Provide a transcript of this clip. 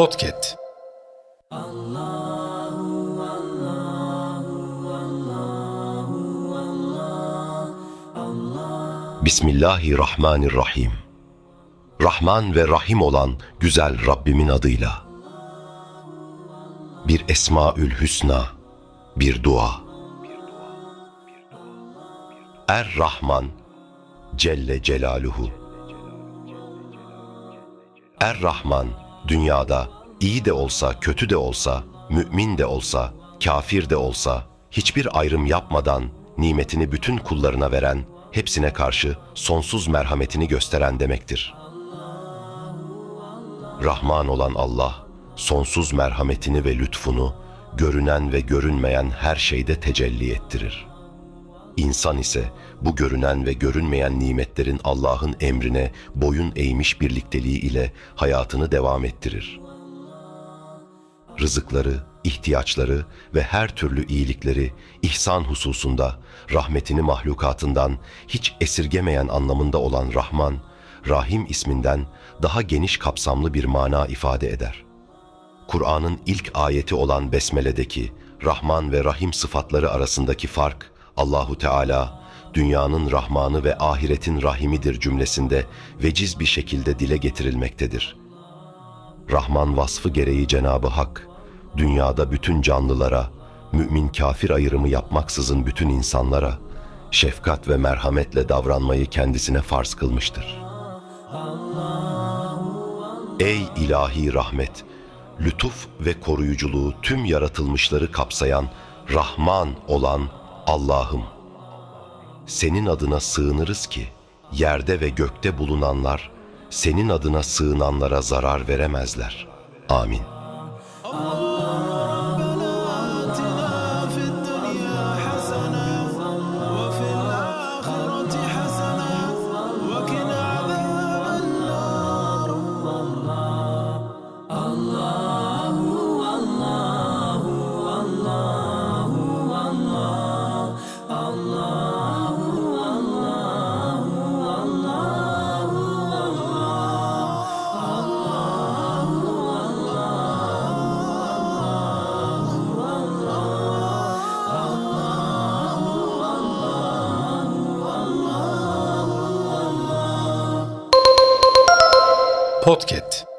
Podcast. Bismillahirrahmanirrahim. Rahman ve Rahim olan güzel Rabbimin adıyla. Bir Esmaül Hüsna, bir dua. Er-Rahman Celle Celaluhu. Er-Rahman dünyada iyi de olsa kötü de olsa, mümin de olsa, kafir de olsa hiçbir ayrım yapmadan nimetini bütün kullarına veren, hepsine karşı sonsuz merhametini gösteren demektir. Rahman olan Allah, sonsuz merhametini ve lütfunu görünen ve görünmeyen her şeyde tecelli ettirir. İnsan ise bu görünen ve görünmeyen nimetlerin Allah'ın emrine boyun eğmiş birlikteliği ile hayatını devam ettirir. Rızıkları, ihtiyaçları ve her türlü iyilikleri ihsan hususunda rahmetini mahlukatından hiç esirgemeyen anlamında olan Rahman, Rahim isminden daha geniş kapsamlı bir mana ifade eder. Kur'an'ın ilk ayeti olan Besmele'deki Rahman ve Rahim sıfatları arasındaki fark, Allahu Teala dünyanın Rahmanı ve ahiretin Rahimidir cümlesinde veciz bir şekilde dile getirilmektedir. Rahman vasfı gereği Cenabı Hak, dünyada bütün canlılara, mümin kafir ayrımı yapmaksızın bütün insanlara, şefkat ve merhametle davranmayı kendisine farz kılmıştır. Ey ilahi rahmet! Lütuf ve koruyuculuğu tüm yaratılmışları kapsayan Rahman olan Allah'ım! Senin adına sığınırız ki yerde ve gökte bulunanlar senin adına sığınanlara zarar veremezler. Amin. Podcast.